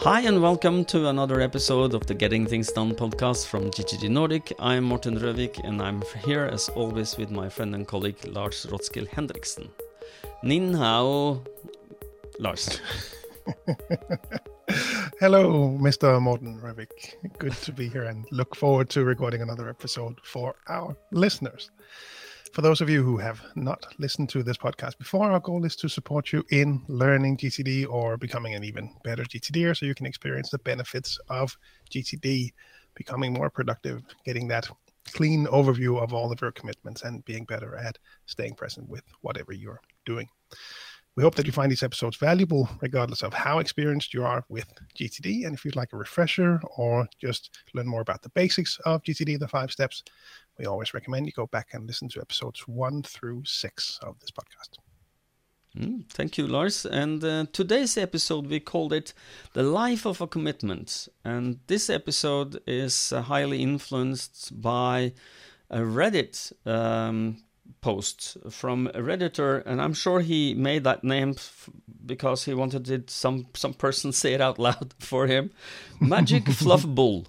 Hi, and welcome to another episode of the Getting Things Done podcast from GTD Nordic. I'm Morten Røvik, and I'm here as always with my friend and colleague Lars Rotskill Hendriksen. Nin hao, Lars. Hello, Mr. Morten Røvik. Good to be here and look forward to recording another episode for our listeners. For those of you who have not listened to this podcast before, our goal is to support you in learning GTD or becoming an even better GTDer so you can experience the benefits of GTD, becoming more productive, getting that clean overview of all of your commitments, and being better at staying present with whatever you're doing. We hope that you find these episodes valuable, regardless of how experienced you are with GTD. And if you'd like a refresher or just learn more about the basics of GTD, the five steps, we always recommend you go back and listen to episodes one through six of this podcast. Mm, thank you, Lars. And uh, today's episode, we called it The Life of a Commitment. And this episode is uh, highly influenced by a Reddit um, post from a Redditor. And I'm sure he made that name f- because he wanted it, some, some person say it out loud for him Magic Fluff Bull.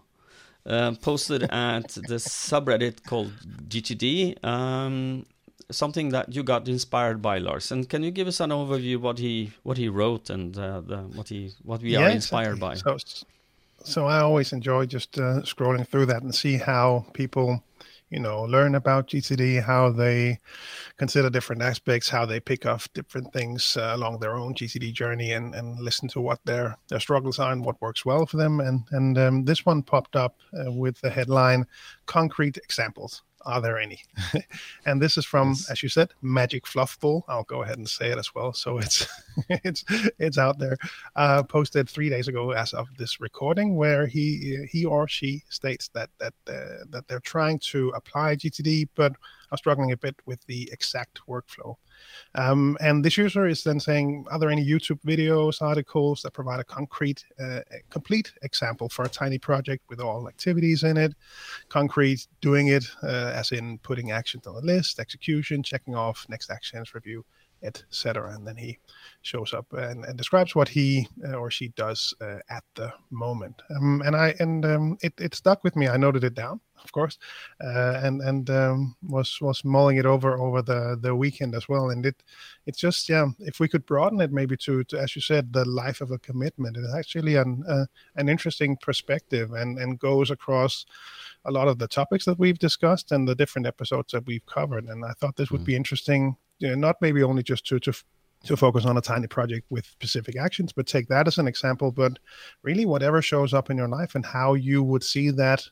Uh, posted at the subreddit called GTD. Um, something that you got inspired by, Lars. And can you give us an overview what he what he wrote and uh, the, what he what we yeah, are inspired exactly. by? So, so I always enjoy just uh, scrolling through that and see how people you know learn about gtd how they consider different aspects how they pick off different things uh, along their own gtd journey and, and listen to what their their struggles are and what works well for them. And and um, this one popped up uh, with the headline concrete examples are there any? and this is from, yes. as you said, Magic Fluffball. I'll go ahead and say it as well, so it's it's it's out there. Uh, posted three days ago, as of this recording, where he he or she states that that uh, that they're trying to apply GTD, but are struggling a bit with the exact workflow. Um, and this user is then saying, are there any YouTube videos, articles that provide a concrete, uh, complete example for a tiny project with all activities in it? Concrete doing it, uh, as in putting actions on the list, execution, checking off next actions, review, etc. And then he shows up and, and describes what he uh, or she does uh, at the moment. Um, and I and um, it, it stuck with me. I noted it down, of course, uh, and and um, was was mulling it over over the the weekend as well. And it it's just yeah, if we could broaden it maybe to, to as you said, the life of a commitment. It's actually an uh, an interesting perspective and and goes across a lot of the topics that we've discussed and the different episodes that we've covered. And I thought this would mm. be interesting you know, not maybe only just to to to focus on a tiny project with specific actions, but take that as an example. But really, whatever shows up in your life and how you would see that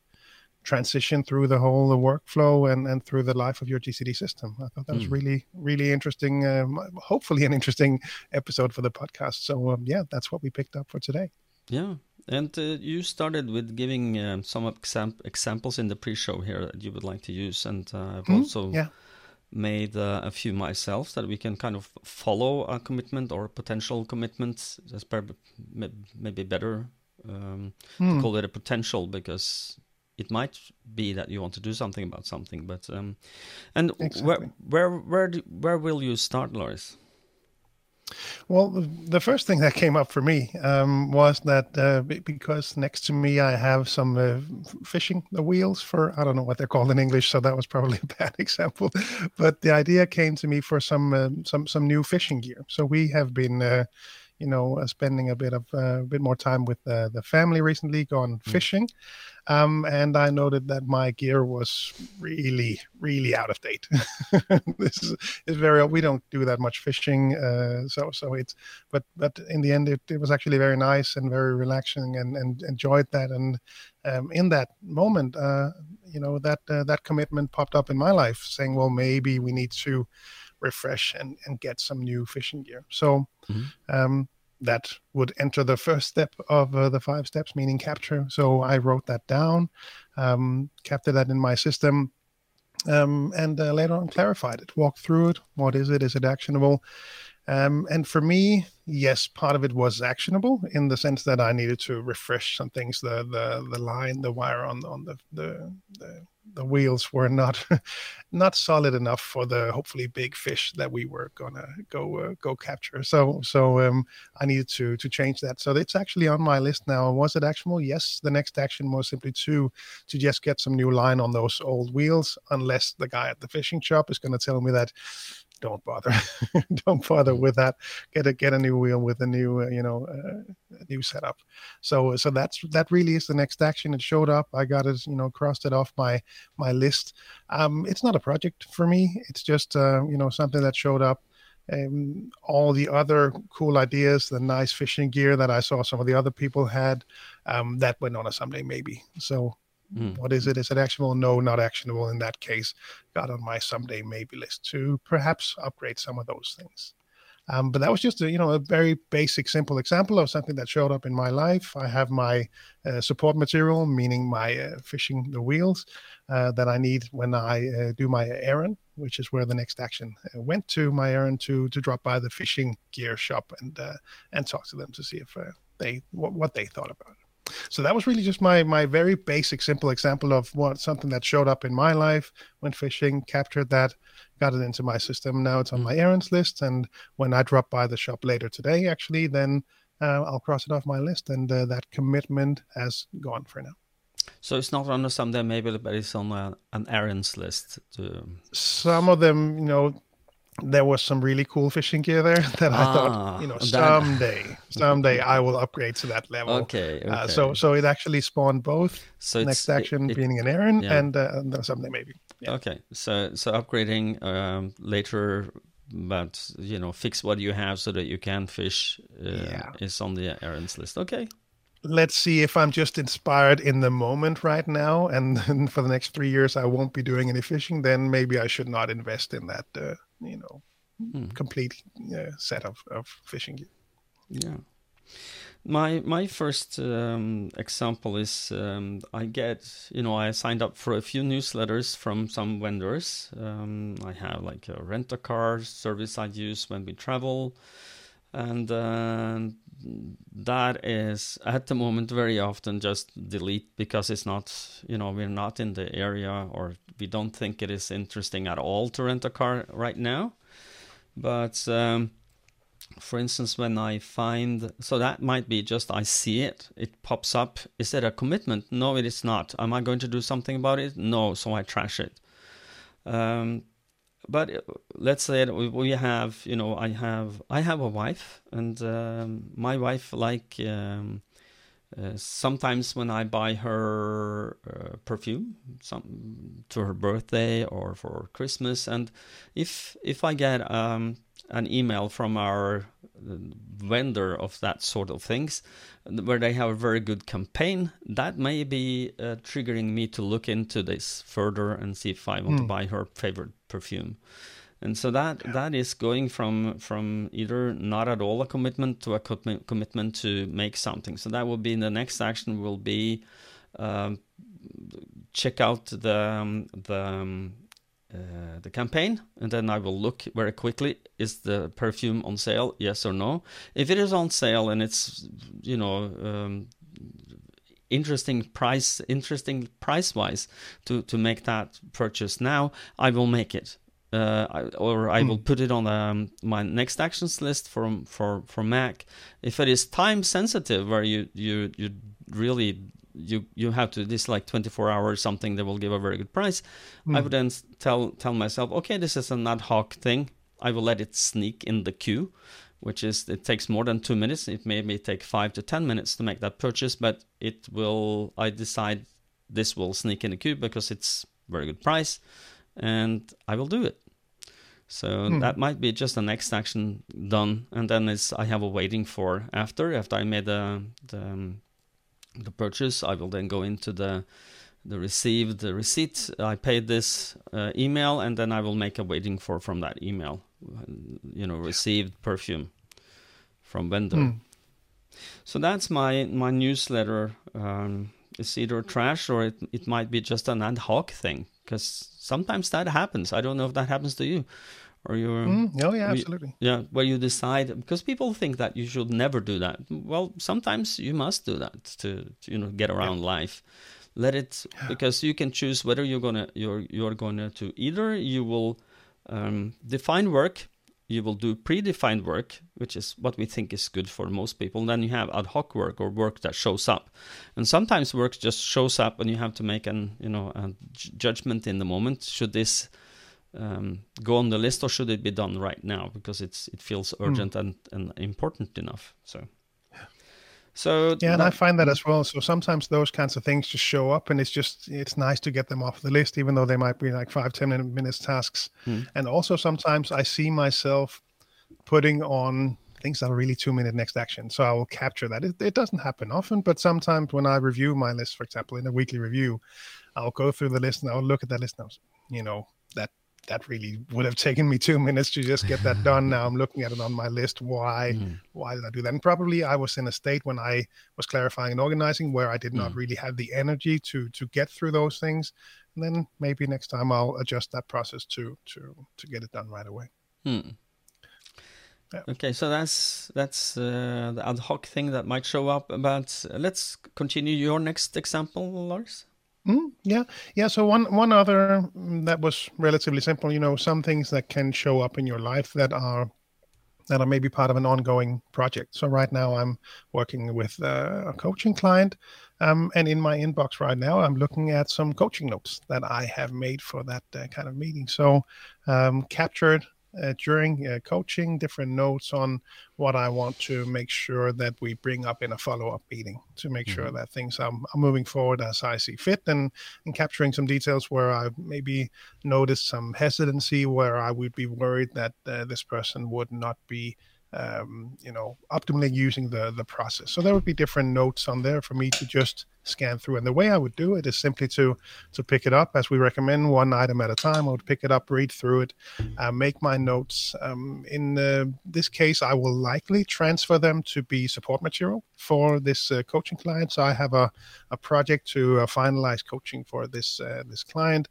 transition through the whole the workflow and, and through the life of your GTD system. I thought that was mm. really, really interesting. Um, hopefully, an interesting episode for the podcast. So, um, yeah, that's what we picked up for today. Yeah. And uh, you started with giving um, some exam- examples in the pre show here that you would like to use. And uh, I've mm, also. Yeah made uh, a few myself that we can kind of follow a commitment or potential commitments. That's maybe better um, to hmm. call it a potential because it might be that you want to do something about something. But um, and exactly. where where where do, where will you start, Lars? Well, the first thing that came up for me um, was that uh, because next to me I have some uh, fishing the wheels for I don't know what they're called in English, so that was probably a bad example. But the idea came to me for some uh, some some new fishing gear. So we have been uh, you know, uh, spending a bit of uh, a bit more time with uh, the family recently, gone mm. fishing, um, and I noted that my gear was really, really out of date. this is, is, very we don't do that much fishing, uh, so so it's but but in the end it, it was actually very nice and very relaxing and and enjoyed that and um, in that moment, uh, you know that uh, that commitment popped up in my life, saying, well, maybe we need to refresh and, and get some new fishing gear. So mm-hmm. um, that would enter the first step of uh, the five steps, meaning capture. So I wrote that down, um, kept that in my system, um, and uh, later on clarified it, walked through it. What is it? Is it actionable? Um, and for me, yes, part of it was actionable in the sense that I needed to refresh some things. The the the line, the wire on on the the, the the wheels were not not solid enough for the hopefully big fish that we were gonna go uh, go capture. So so um, I needed to to change that. So it's actually on my list now. Was it actionable? Yes. The next action was simply to to just get some new line on those old wheels, unless the guy at the fishing shop is to tell me that don't bother. Don't bother mm. with that. Get a get a new wheel with a new uh, you know uh, new setup. So so that's that really is the next action. It showed up. I got it you know crossed it off my my list. Um it's not a project for me. It's just uh, you know something that showed up. Um, all the other cool ideas, the nice fishing gear that I saw some of the other people had, um, that went on a someday maybe. So Mm. What is it? Is it actionable? No, not actionable in that case. Got on my someday maybe list to perhaps upgrade some of those things. Um, but that was just a you know a very basic, simple example of something that showed up in my life. I have my uh, support material, meaning my uh, fishing the wheels uh, that I need when I uh, do my errand, which is where the next action uh, went to my errand to to drop by the fishing gear shop and uh, and talk to them to see if they what, what they thought about. So that was really just my my very basic, simple example of what something that showed up in my life. Went fishing, captured that, got it into my system. Now it's on mm. my errands list, and when I drop by the shop later today, actually, then uh, I'll cross it off my list, and uh, that commitment has gone for now. So it's not on the someday maybe, but it's on a, an errands list. To... Some of them, you know, there was some really cool fishing gear there that I thought, ah, you know, someday, someday I will upgrade to that level. Okay. okay. Uh, so, so it actually spawned both. So next action it, being an errand, yeah. and, uh, and then someday maybe. Yeah. Okay. So, so upgrading um, later, but you know, fix what you have so that you can fish. Uh, yeah. Is on the errands list. Okay let's see if I'm just inspired in the moment right now, and for the next three years I won't be doing any fishing. Then maybe I should not invest in that uh, you know mm. complete uh, set of, of fishing gear. Yeah. My my first um, example is um, I get you know I signed up for a few newsletters from some vendors. Um, I have like a rent a car service I use when we travel, and uh, that is at the moment very often just delete because it's not you know we're not in the area or we don't think it is interesting at all to rent a car right now. But um, for instance, when I find, so that might be just I see it, it pops up. Is it a commitment? No, it is not. Am I going to do something about it? No, so I trash it. Um, but uh, let's say we have, you know, I have, I have a wife, and um, my wife like um, uh, sometimes when I buy her uh, perfume, some to her birthday or for Christmas, and if if I get um, an email from our vendor of that sort of things, where they have a very good campaign, that may be uh, triggering me to look into this further and see if I want mm. to hmm. buy her favorite perfume and so that yeah. that is going from from either not at all a commitment to a commitment to make something so that will be in the next action will be um, check out the um, the um, uh, the campaign and then I will look very quickly is the perfume on sale yes or no if it is on sale and it's you know um, interesting price interesting price wise to to make that purchase now I will make it uh, or I will hmm. put it on um, my next actions list for for for Mac. If it is time sensitive, where you you you really you you have to this like 24 hours something that will give a very good price, mm. I would then tell tell myself, okay, this is an ad hoc thing. I will let it sneak in the queue, which is it takes more than two minutes. It may, may take five to ten minutes to make that purchase, but it will. I decide this will sneak in the queue because it's very good price, and I will do it. So hmm. that might be just the next action done, and then it's I have a waiting for after after I made the the, um, the purchase. I will then go into the the received the receipt. I paid this uh, email, and then I will make a waiting for from that email. You know, received perfume from vendor. Hmm. So that's my my newsletter. Um, it's either trash or it it might be just an ad hoc thing because sometimes that happens. I don't know if that happens to you or you're mm, oh yeah absolutely yeah where you decide because people think that you should never do that well sometimes you must do that to, to you know get around yeah. life let it because you can choose whether you're gonna you're you're gonna to either you will um, define work you will do predefined work, which is what we think is good for most people. And then you have ad hoc work or work that shows up, and sometimes work just shows up, and you have to make an you know a judgment in the moment. Should this um, go on the list, or should it be done right now because it's it feels hmm. urgent mm. and, and important enough? So so yeah, and I find that as well. So sometimes those kinds of things just show up, and it's just it's nice to get them off the list, even though they might be like five ten minutes tasks. Hmm. And also sometimes I see myself putting on things that are really two minute next action. So I will capture that. It, it doesn't happen often, but sometimes when I review my list, for example, in a weekly review, I'll go through the list and I'll look at that list and I'll, you know, that really would have taken me two minutes to just get that done. Now I'm looking at it on my list. Why? Mm. Why did I do that? And probably I was in a state when I was clarifying and organizing where I did not mm. really have the energy to to get through those things. And then maybe next time I'll adjust that process to to to get it done right away. Mm. Yeah. Okay, so that's that's uh, the ad hoc thing that might show up. But let's continue your next example, Lars. Mm, yeah, yeah. So one one other mm, that was relatively simple. You know, some things that can show up in your life that are that are maybe part of an ongoing project. So right now I'm working with a coaching client, um, and in my inbox right now I'm looking at some coaching notes that I have made for that uh, kind of meeting. So um, captured uh, during uh, coaching, different notes on what I want to make sure that we bring up in a follow up meeting to make mm-hmm. sure that things are, are, moving forward as I see fit and, and capturing some details where I maybe noticed some hesitancy, where I would be worried that uh, this person would not be um, you know, optimally using the the process. So there would be different notes on there for me to just scan through. And the way I would do it is simply to to pick it up as we recommend, one item at a time. I would pick it up, read through it, uh, make my notes. Um, in this case, I will likely transfer them to be support material for this uh, coaching client. So I have a, a project to uh, finalize coaching for this uh, this client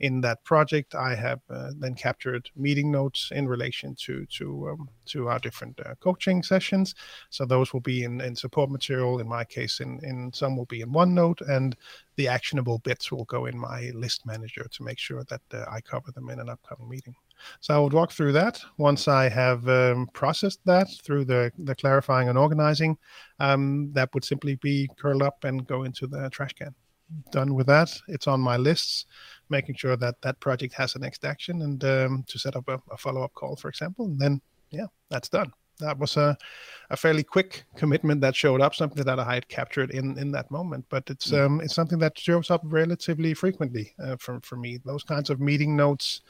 in that project, I have uh, then captured meeting notes in relation to to um, to our different uh, coaching sessions. So those will be in, in support material. In my case, in in some will be in OneNote, and the actionable bits will go in my list manager to make sure that uh, I cover them in an upcoming meeting. So I would walk through that once I have um, processed that through the, the clarifying and organizing. Um, that would simply be curled up and go into the trash can. Done with that. It's on my lists making sure that that project has a next action and um, to set up a, a follow up call, for example. And then, yeah, that's done. That was a, a fairly quick commitment that showed up, something that I had captured in, in that moment. But it's mm. um, it's something that shows up relatively frequently uh, for, for me. Those kinds of meeting notes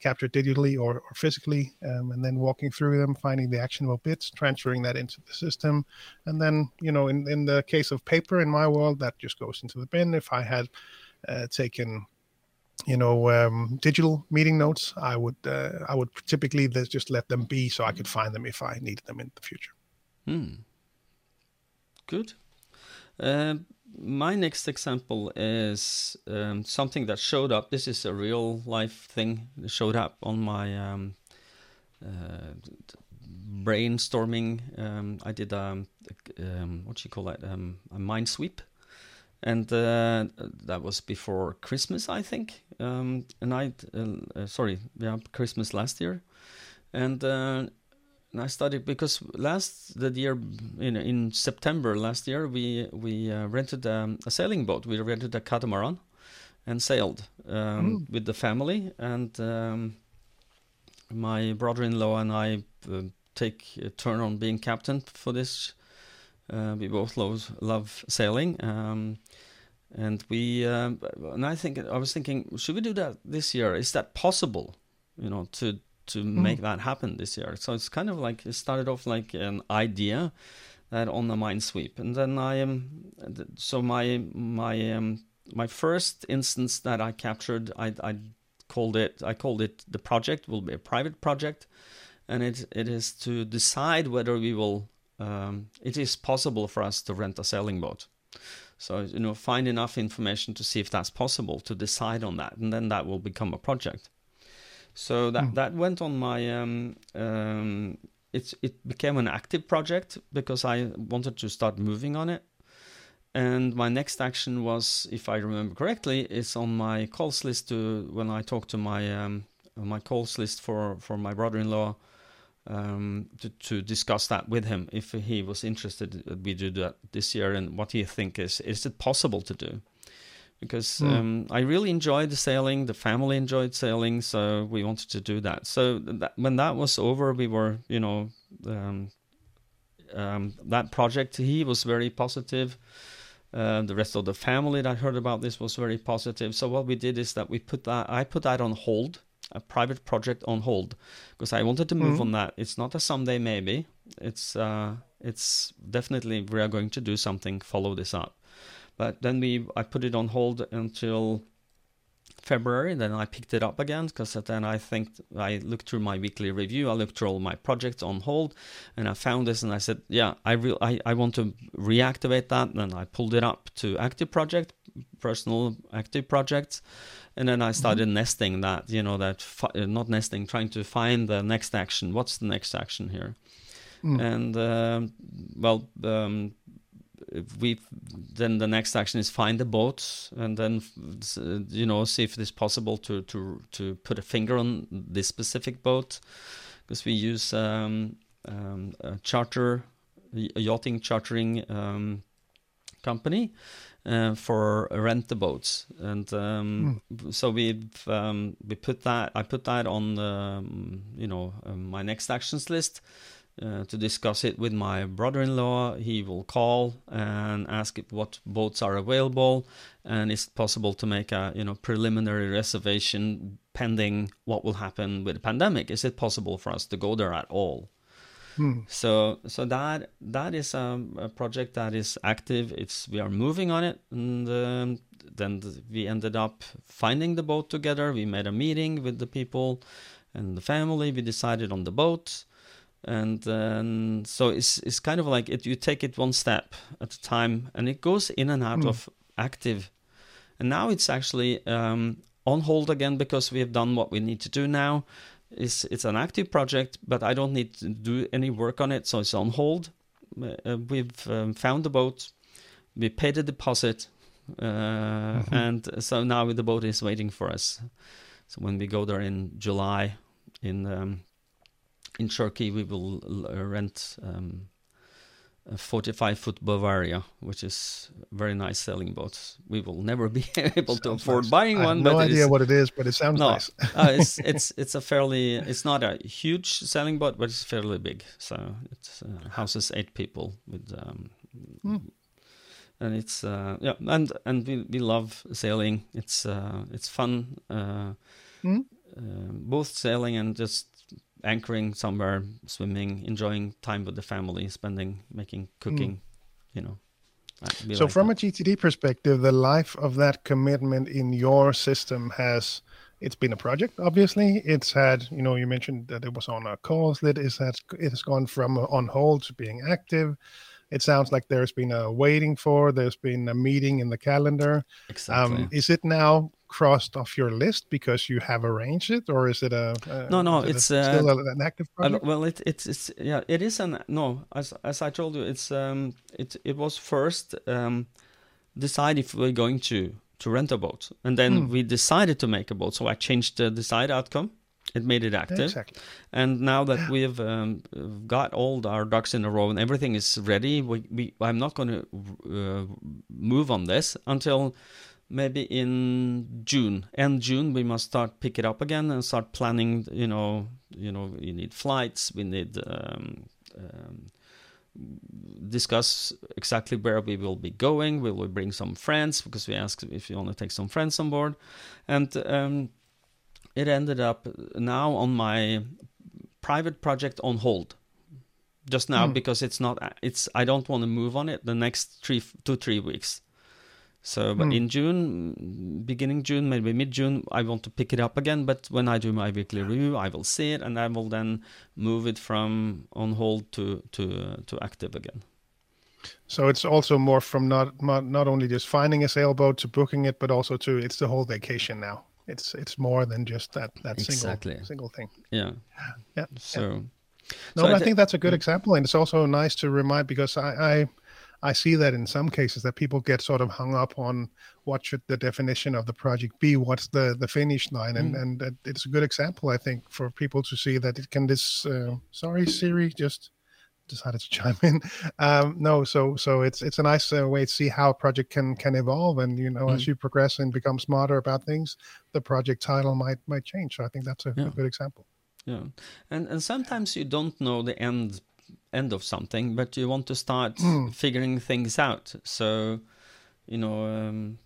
captured digitally or, or physically, um, and then walking through them, finding the actionable bits, transferring that into the system. And then, you know, in, in the case of paper in my world, that just goes into the bin. If I had uh, taken you know um, digital meeting notes i would uh, i would typically just let them be so i could find them if i needed them in the future. Hmm. good. Uh, my next example is um, something that showed up. This is a real life thing that showed up on my um, uh, brainstorming. Um, i did a, um, what do you call that? A mind sweep and uh, that was before Christmas, I think. Um, and I, uh, uh, sorry, yeah, Christmas last year, and uh, and I studied because last the year in in September last year we we uh, rented um, a sailing boat. We rented a catamaran and sailed um, mm. with the family and. Um, my brother-in-law and I uh, take a turn on being captain for this uh, we both love, love sailing. Um, and we, um, and I think I was thinking, should we do that this year? Is that possible? You know, to to mm. make that happen this year. So it's kind of like it started off like an idea that on the mind sweep, and then I am. Um, so my my um, my first instance that I captured, I, I called it I called it the project will be a private project, and it it is to decide whether we will um, it is possible for us to rent a sailing boat. So, you know, find enough information to see if that's possible to decide on that, and then that will become a project. So that that went on my um, um, it's it became an active project because I wanted to start moving on it. And my next action was, if I remember correctly, is on my calls list to when I talked to my um, my calls list for for my brother-in-law um, to to discuss that with him if he was interested. We do that this year and what he think is is it possible to do? Because Mm. um, I really enjoyed the sailing, the family enjoyed sailing, so we wanted to do that. So that, when that was over, we were you know um, um, that project. He was very positive. Uh, the rest of the family that heard about this was very positive. So what we did is that we put that I put that on hold, a private project on hold, because I wanted to move Mhm. on that. It's not a someday maybe. It's uh, it's definitely we are going to do something. Follow this up, but then we I put it on hold until February. Then I picked it up again because then I think I looked through my weekly review. I looked through all my projects on hold, and I found this, and I said, "Yeah, I real I, I want to reactivate that." And I pulled it up to active project, personal active projects, and then I started nesting that. You know that fi- uh, not nesting, trying to find the next action. What's the next action here? Mm. And um, well, um, we then the next action is find the boat and then you know see if it's possible to to to put a finger on this specific boat because we use um, um, a charter a yachting chartering um, company uh, for rent the boats and um, so we've um, we put that I put that on um, you know um, my next actions list uh, to discuss it with my brother-in-law. He will call and ask if what boats are available, and is it possible to make a you know preliminary reservation pending what will happen with the pandemic? Is it possible for us to go there at all? Hmm. So so that that is a, a project that is active. It's we are moving on it, and um, then th- we ended up finding the boat together. We made a meeting with the people and the family. We decided on the boat, and then so it's it's kind of like it. You take it one step at a time, and it goes in and out Hmm. of active. And now it's actually um, on hold again because we have done what we need to do now. It's it's an active project, but I don't need to do any work on it, so it's on hold. Uh, we've um, found the boat, we paid the deposit, uh, and so now the boat is waiting for us. So when we go there in July, in um, in Turkey, we will rent um, a 45 foot Bavaria, which is a very nice sailing boat. We will never be able to afford nice. buying I have one, no idea is- what it is, but it sounds no, nice. uh, it's it's it's a fairly it's not a huge sailing boat, but it's fairly big. So it uh, houses eight people with, um, Hmm. and it's uh, yeah, and and we, we love sailing. It's uh, it's fun, uh, both sailing and just anchoring somewhere, swimming, enjoying time with the family, spending, making, hmm. cooking. You know. So, like from that. a GTD perspective, the life of that commitment in your system has it's been a project. Obviously, it's had you know you mentioned that it was on a calls list. It has it has gone from on hold to being active. It sounds like there's been a waiting for. There's been a meeting in the calendar. exactly. Um, is it now crossed off your list because you have arranged it, or is it a, a No, no, it's, a, still uh, a- an active project? well, it, it's it's yeah, it is an no. As as I told you, it's um it it was first um decide if we're going to to rent a boat, and then Hmm. we decided to make a boat. So I changed the desired outcome. It made it active, exactly. and now that we've um, got all our ducks in a row and everything is ready, we, we I'm not going to uh, move on this until maybe in June. End June, we must start pick it up again and start planning. You know, you know, we need flights. We need um, um, discuss exactly where we will be going. We will bring some friends because we asked if you want to take some friends on board, and um, it ended up now on my private project on hold just now Hmm. because it's not it's i don't want to move on it the next three two three weeks so but Hmm. in june beginning june maybe mid june i want to pick it up again but when i do my weekly review i will see it and i will then move it from on hold to to to active again So it's also more from not not, not only just finding a sailboat to booking it, but also to it's the whole vacation now. It's it's more than just that that Exactly. single single thing. Yeah. Yeah. So. No, so but I thi- think that's a good example, and it's also nice to remind because I, I I see that in some cases that people get sort of hung up on what should the definition of the project be, what's the the finish line, and Mm. and it's a good example I think for people to see that it can this. Uh, sorry, Siri, just decided to chime in. Um, no, so so it's it's a nice uh, way to see how a project can can evolve, and you know as Mm. you progress and become smarter about things, the project title might might change. So I think that's a, Yeah. a good example. Yeah, and and sometimes you don't know the end end of something, but you want to start Mm. figuring things out. So, you know, um,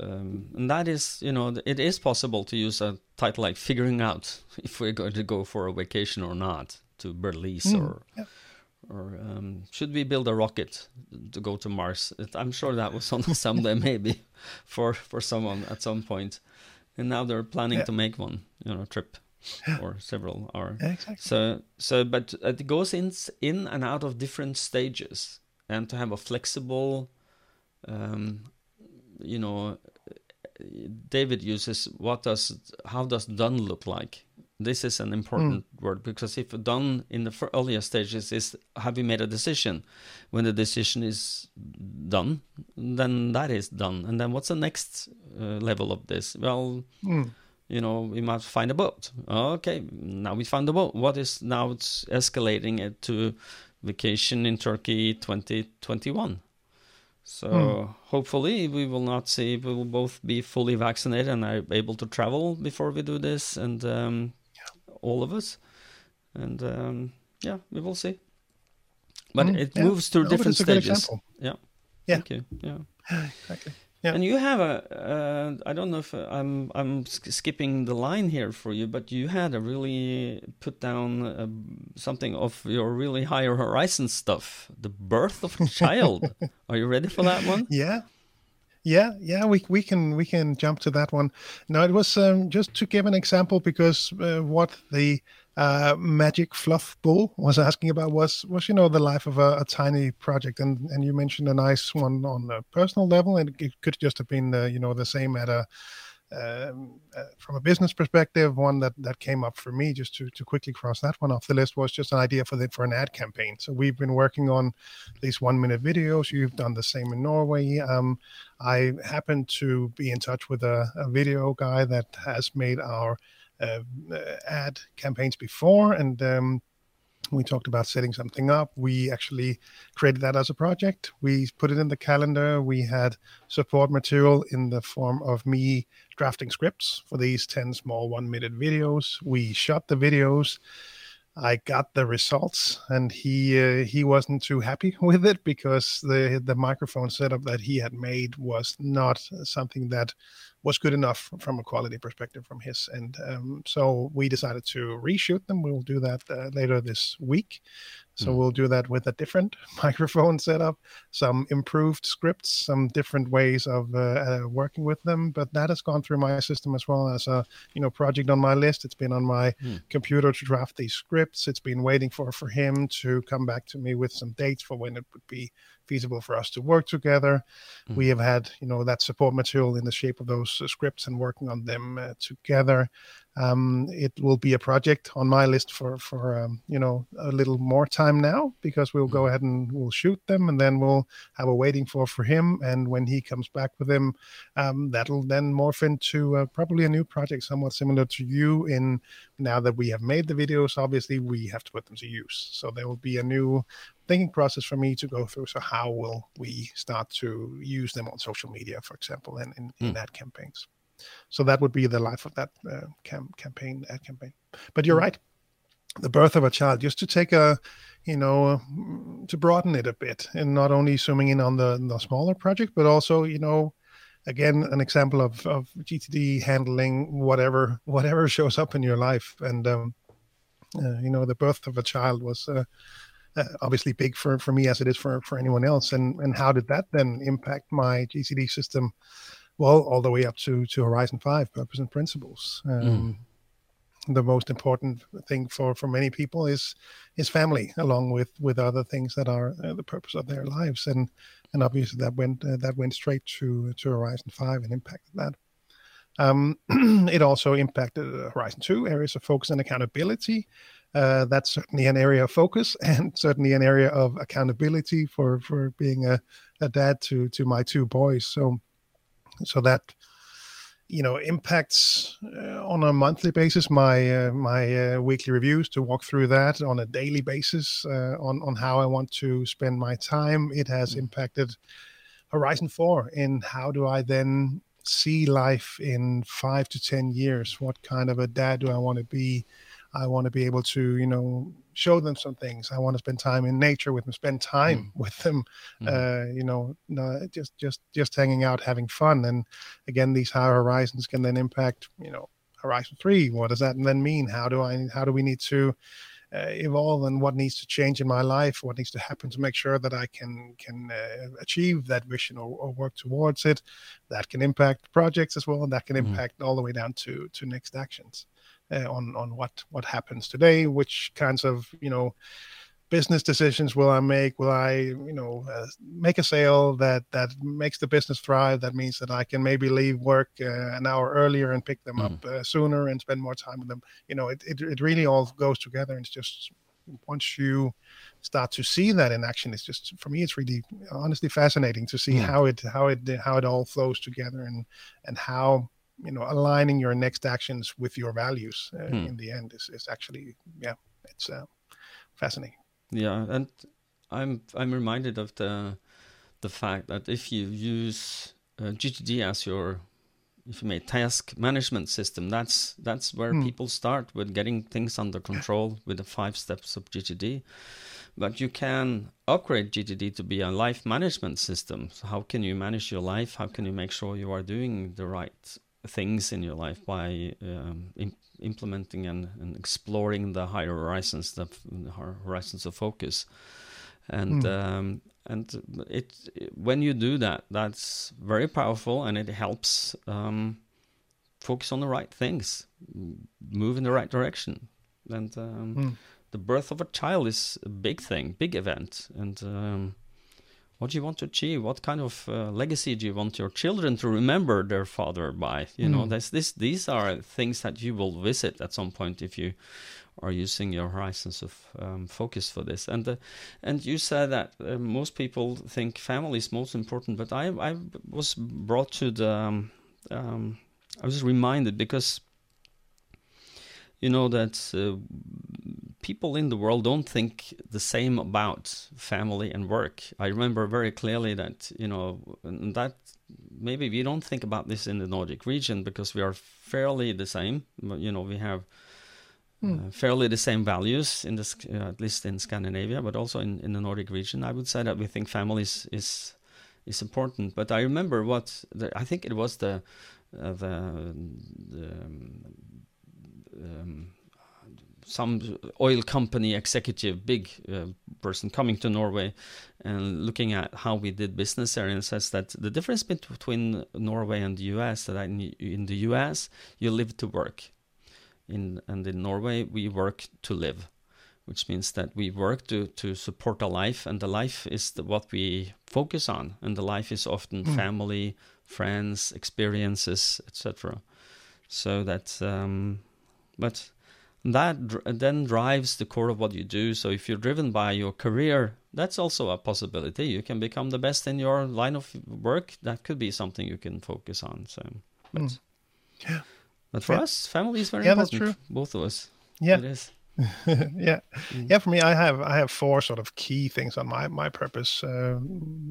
um, and that is, you know, it is possible to use a title like "Figuring Out" if we're going to go for a vacation or not to Belize Mm, or. Or um, should we build a rocket to go to Mars? I'm sure that was on someday, maybe, for for someone at some point. And now they're planning Yeah. to make one, you know, trip or several are Yeah, exactly. so so but it goes in in and out of different stages and to have a flexible um you know david uses what does how does done look like this is an important word because if done in the earlier stages is have you made a decision when the decision is done then that is done and then what's the next uh, level of this well Mm. you know, we might find a boat. Okay, now we found a boat. What is now it's escalating it to vacation in Turkey 2021. So Hmm. hopefully we will not see, we will both be fully vaccinated and are able to travel before we do this, and um, all of us. And um, yeah, we will see. But Mm, it yeah. moves through No, different it's a good stages. Yeah. Yeah. Thank you. Yeah. Exactly. Yeah. And you have a, uh, I don't know if uh, I'm I'm sk- skipping the line here for you, but you had a really put down uh, something of your really higher horizon stuff, the birth of a child. Are you ready for that one? Yeah. Yeah, yeah, we we can we can jump to that one. No, it was um, just to give an example because uh, what the uh, magic fluff bull was asking about was was you know the life of a, a tiny project, and and you mentioned a nice one on a personal level, and it could just have been uh, you know the same at a um, uh, from a business perspective, one that that came up for me just to to quickly cross that one off the list was just an idea for the for an ad campaign. So we've been working on these one minute videos. You've done the same in Norway. Um, I happen to be in touch with a, a video guy that has made our uh, uh, ad campaigns before, and um, we talked about setting something up. We actually created that as a project. We put it in the calendar. We had support material in the form of me drafting scripts for these 10 small one minute videos. We shot the videos. I got the results, and he uh, he wasn't too happy with it because the the microphone setup that he had made was not something that was good enough from a quality perspective from his end. Um, so we decided to reshoot them. We'll do that uh, later this week. So Mm. we'll do that with a different microphone setup, some improved scripts, some different ways of uh, uh, working with them. But that has gone through my system as well as a you know project on my list. It's been on my Mm. computer to draft these scripts. It's been waiting for for him to come back to me with some dates for when it would be feasible for us to work together. Mm. We have had you know that support material in the shape of those scripts and working on them uh, together. Um, it will be a project on my list for for um, you know a little more time now because we'll go ahead and we'll shoot them and then we'll have a waiting for for him and when he comes back with them um, that'll then morph into uh, probably a new project somewhat similar to you in now that we have made the videos obviously we have to put them to use. So there will be a new thinking process for me to go through. So how will we start to use them on social media for example and in, in Mm. ad campaigns? So that would be the life of that uh, cam- campaign ad campaign. But you're Mm. right. The birth of a child just to take a you know mm, to broaden it a bit and not only zooming in on the, the smaller project but also you know again an example of, of gtd handling whatever whatever shows up in your life. And um, uh, you know the birth of a child was uh, uh, obviously big for, for me as it is for, for anyone else. And and how did that then impact my gtd system? Well all the way up to to horizon 5 purpose and principles. Um, the most important thing for for many people is is family along with with other things that are uh, the purpose of their lives and and obviously that went uh, that went straight to to horizon 5 and impacted that Um, it also impacted Horizon 2 areas of focus and accountability. Uh, that's certainly an area of focus and certainly an area of accountability for for being a, a dad to to my two boys. So so that you know impacts uh, on a monthly basis my uh, my uh, weekly reviews to walk through that on a daily basis uh, on on how I want to spend my time. It has mm. impacted Horizon Four in how do I then see life in five to ten years? What kind of a dad do I want to be? I want to be able to, you know, show them some things. I want to spend time in nature with them, spend time mm. with them. Mm. Uh, you know, no, just just just hanging out, having fun. And again, these higher horizons can then impact, you know, Horizon Three. What does that then mean? How do I? How do we need to? Uh, evolve and what needs to change in my life what needs to happen to make sure that i can can uh, achieve that vision or, or, work towards it that can impact projects as well and that can mm-hmm. impact mm all the way down to to next actions uh, on on what what happens today, which kinds of you know business decisions will I make? Will I, you know, uh, make a sale that that makes the business thrive? That means that I can maybe leave work uh, an hour earlier and pick them mm. up uh, sooner and spend more time with them. You know, it, it it really all goes together. And it's just once you start to see that in action, it's just for me, it's really honestly fascinating to see mm. how it how it how it all flows together and and how you know aligning your next actions with your values uh, hmm. in the end is, is actually yeah it's uh, fascinating yeah and i'm i'm reminded of the the fact that if you use uh, GTD as your if you may task management system that's that's where hmm. people start with getting things under control with the five steps of GTD but you can upgrade GTD to be a life management system. So how can you manage your life? How can you make sure you are doing the right things in your life by um, implementing and, and, exploring the higher horizons, the horizons of focus, and mm. um, and it when you do that, that's very powerful, and it helps um, focus on the right things, move in the right direction, and mm. the birth of a child is a big thing, big event, and um, what do you want to achieve? What kind of uh, legacy do you want your children to remember their father by? You mm. know, this, this, these are things that you will visit at some point if you are using your horizons of um, focus for this. And uh, and you said that uh, most people think family is most important, but I I was brought to the um, um, I was reminded because you know that uh, people in the world don't think the same about family and work. I remember very clearly that you know that maybe we don't think about this in the Nordic region because we are fairly the same. You know, we have mm. uh, fairly the same values in this, uh, at least in Scandinavia, but also in, in the Nordic region. I would say that we think families is is important. But I remember what the, I think it was the uh, the, the um, um, some oil company executive, big uh, person coming to Norway and looking at how we did business there, and says that the difference between Norway and the US that in the US you live to work, in and in Norway we work to live, which means that we work to to support a life, and the life is the, what we focus on, and the life is often mm. family, friends, experiences, etc. So that, um, but that dr- then drives the core of what you do. So if you're driven by your career, that's also a possibility. You can become the best in your line of work. That could be something you can focus on. So, but, mm. yeah. But for yeah. us, family is very yeah, important. That's true. Both of us. Yeah, it is. yeah, mm. yeah. For me, I have I have four sort of key things on my my purpose. Uh,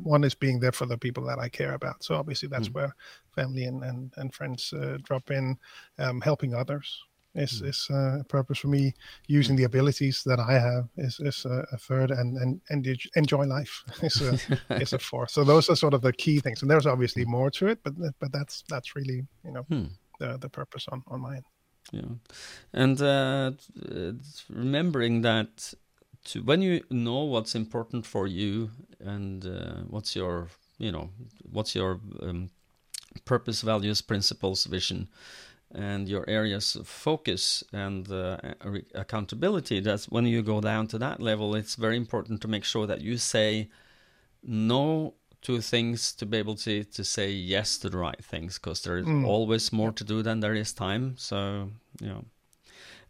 one is being there for the people that I care about. So obviously that's mm. where family and and, and friends uh, drop in. Um, helping others, is mm. is uh, a purpose for me. Using the abilities that I have is is a, a third, and and and enjoy life is a is a fourth. So those are sort of the key things, and there's obviously hmm. more to it, but but that's that's really you know hmm. the the purpose on on my end. Yeah, and uh, remembering that to, when you know what's important for you and uh, what's your you know what's your um, purpose, values, principles, vision and your areas of focus and uh, accountability that's when you go down to that level it's very important to make sure that you say no to things to be able to to say yes to the right things because there is mm. always more to do than there is time. So you know.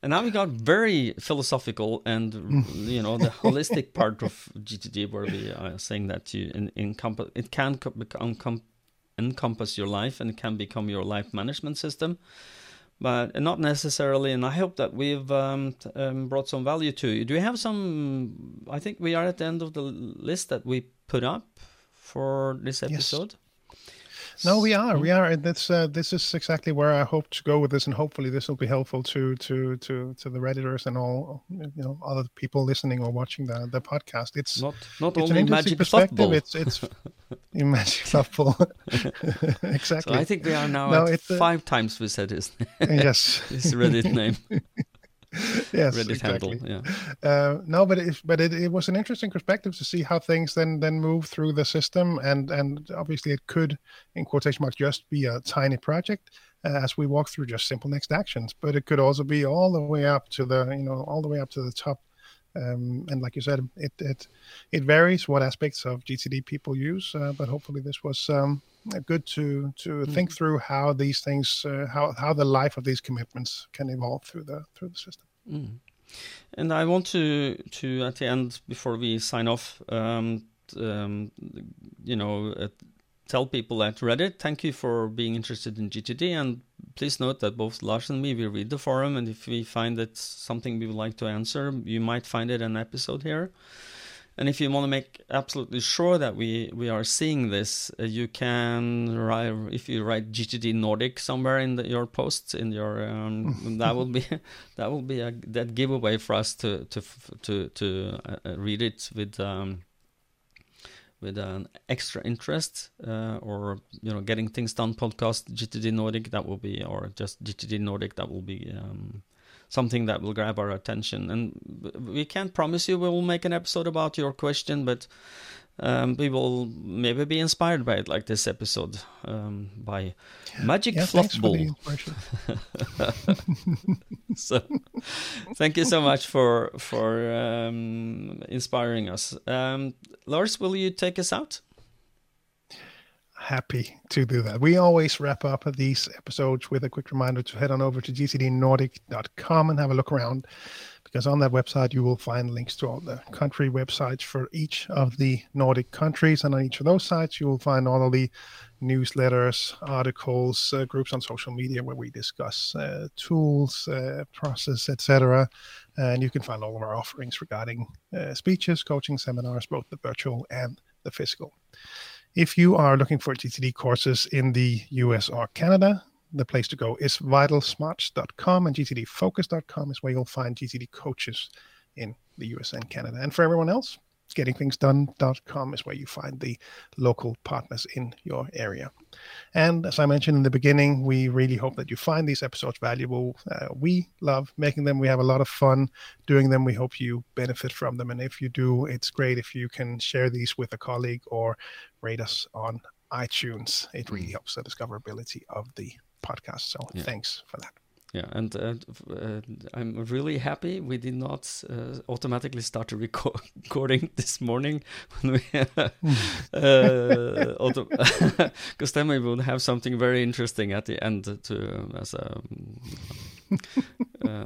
And now we got very philosophical and you know the holistic part of GTD where we are saying that you in, in it can become encompass your life and can become your life management system but not necessarily. And I hope that we've um, um, brought some value to you. Do you have some? I think we are at the end of the list that we put up for this episode. Yes. No, we are. We are. And that's uh, this is exactly where I hope to go with this, and hopefully this will be helpful to to to to the redditors and all you know other people listening or watching the the podcast. It's not not it's only magic perspective. It's it's magic softball. exactly. So I think we are now no, at uh, five times we said his yes his Reddit name. yes, exactly. Yeah. Uh, no, but it, but it, it was an interesting perspective to see how things then then move through the system, and and obviously it could, in quotation marks, just be a tiny project uh, as we walk through just simple next actions, but it could also be all the way up to the you know all the way up to the top. Um, and like you said, it it it varies what aspects of GTD people use, uh, but hopefully this was um, good to to mm-hmm. think through how these things uh, how how the life of these commitments can evolve through the through the system. Mm. And I want to to at the end before we sign off, um, um, you know, uh, tell people at Reddit, thank you for being interested in GTD, and please note that both Lars and me we read the forum, and if we find that something we would like to answer, you might find it an episode here. And if you want to make absolutely sure that we, we are seeing this, uh, you can write if you write GTD Nordic somewhere in the, your posts in your um, that will be that will be a that giveaway for us to to to to uh, uh, read it with um, with an extra interest uh, or you know getting things done podcast GTD Nordic that will be or just GTD Nordic that will be um, something that will grab our attention. And we can't promise you we will make an episode about your question, but um, we will maybe be inspired by it, like this episode um, by Magic yeah, Fluffball. so, thank you so much for for um, inspiring us. Um, Lars, will you take us out? happy to do that. We always wrap up these episodes with a quick reminder to head on over to gtdnordic.com and have a look around because on that website you will find links to all the country websites for each of the Nordic countries. And on each of those sites, you will find all of the newsletters, articles, uh, groups on social media where we discuss uh, tools, uh, process, etc. And you can find all of our offerings regarding uh, speeches, coaching seminars, both the virtual and the physical. If you are looking for GTD courses in the US or Canada, the place to go is vitalsmarts.com and gtdfocus.com is where you'll find GTD coaches in the US and Canada. And for everyone else, gettingthingsdone.com is where you find the local partners in your area. And as I mentioned in the beginning, we really hope that you find these episodes valuable. Uh, we love making them. We have a lot of fun doing them. We hope you benefit from them. And if you do, it's great if you can share these with a colleague or rate us on iTunes. It really mm. helps the discoverability of the podcast. So yeah. thanks for that yeah and uh, uh, i'm really happy we did not uh, automatically start a record recording this morning when because uh, then we would have something very interesting at the end to as a uh,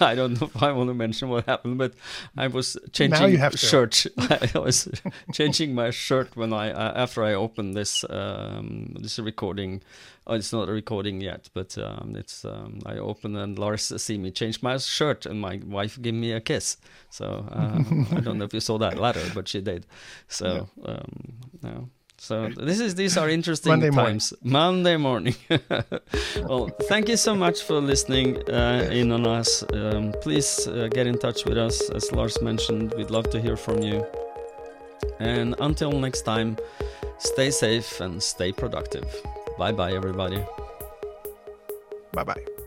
I don't know if I want to mention what happened, but I was changing shirt. I was changing my shirt when I uh, after I opened this um, this recording. Oh, it's not a recording yet, but um, it's um, I open and Lars see me change my shirt, and my wife give me a kiss. So um, I don't know if you saw that later, but she did. So yeah. Um, no. So this is these are interesting Monday times. Morning. Monday morning. well, thank you so much for listening uh, in on us. Um, please uh, get in touch with us, as Lars mentioned. We'd love to hear from you. And until next time, stay safe and stay productive. Bye bye, everybody. Bye bye.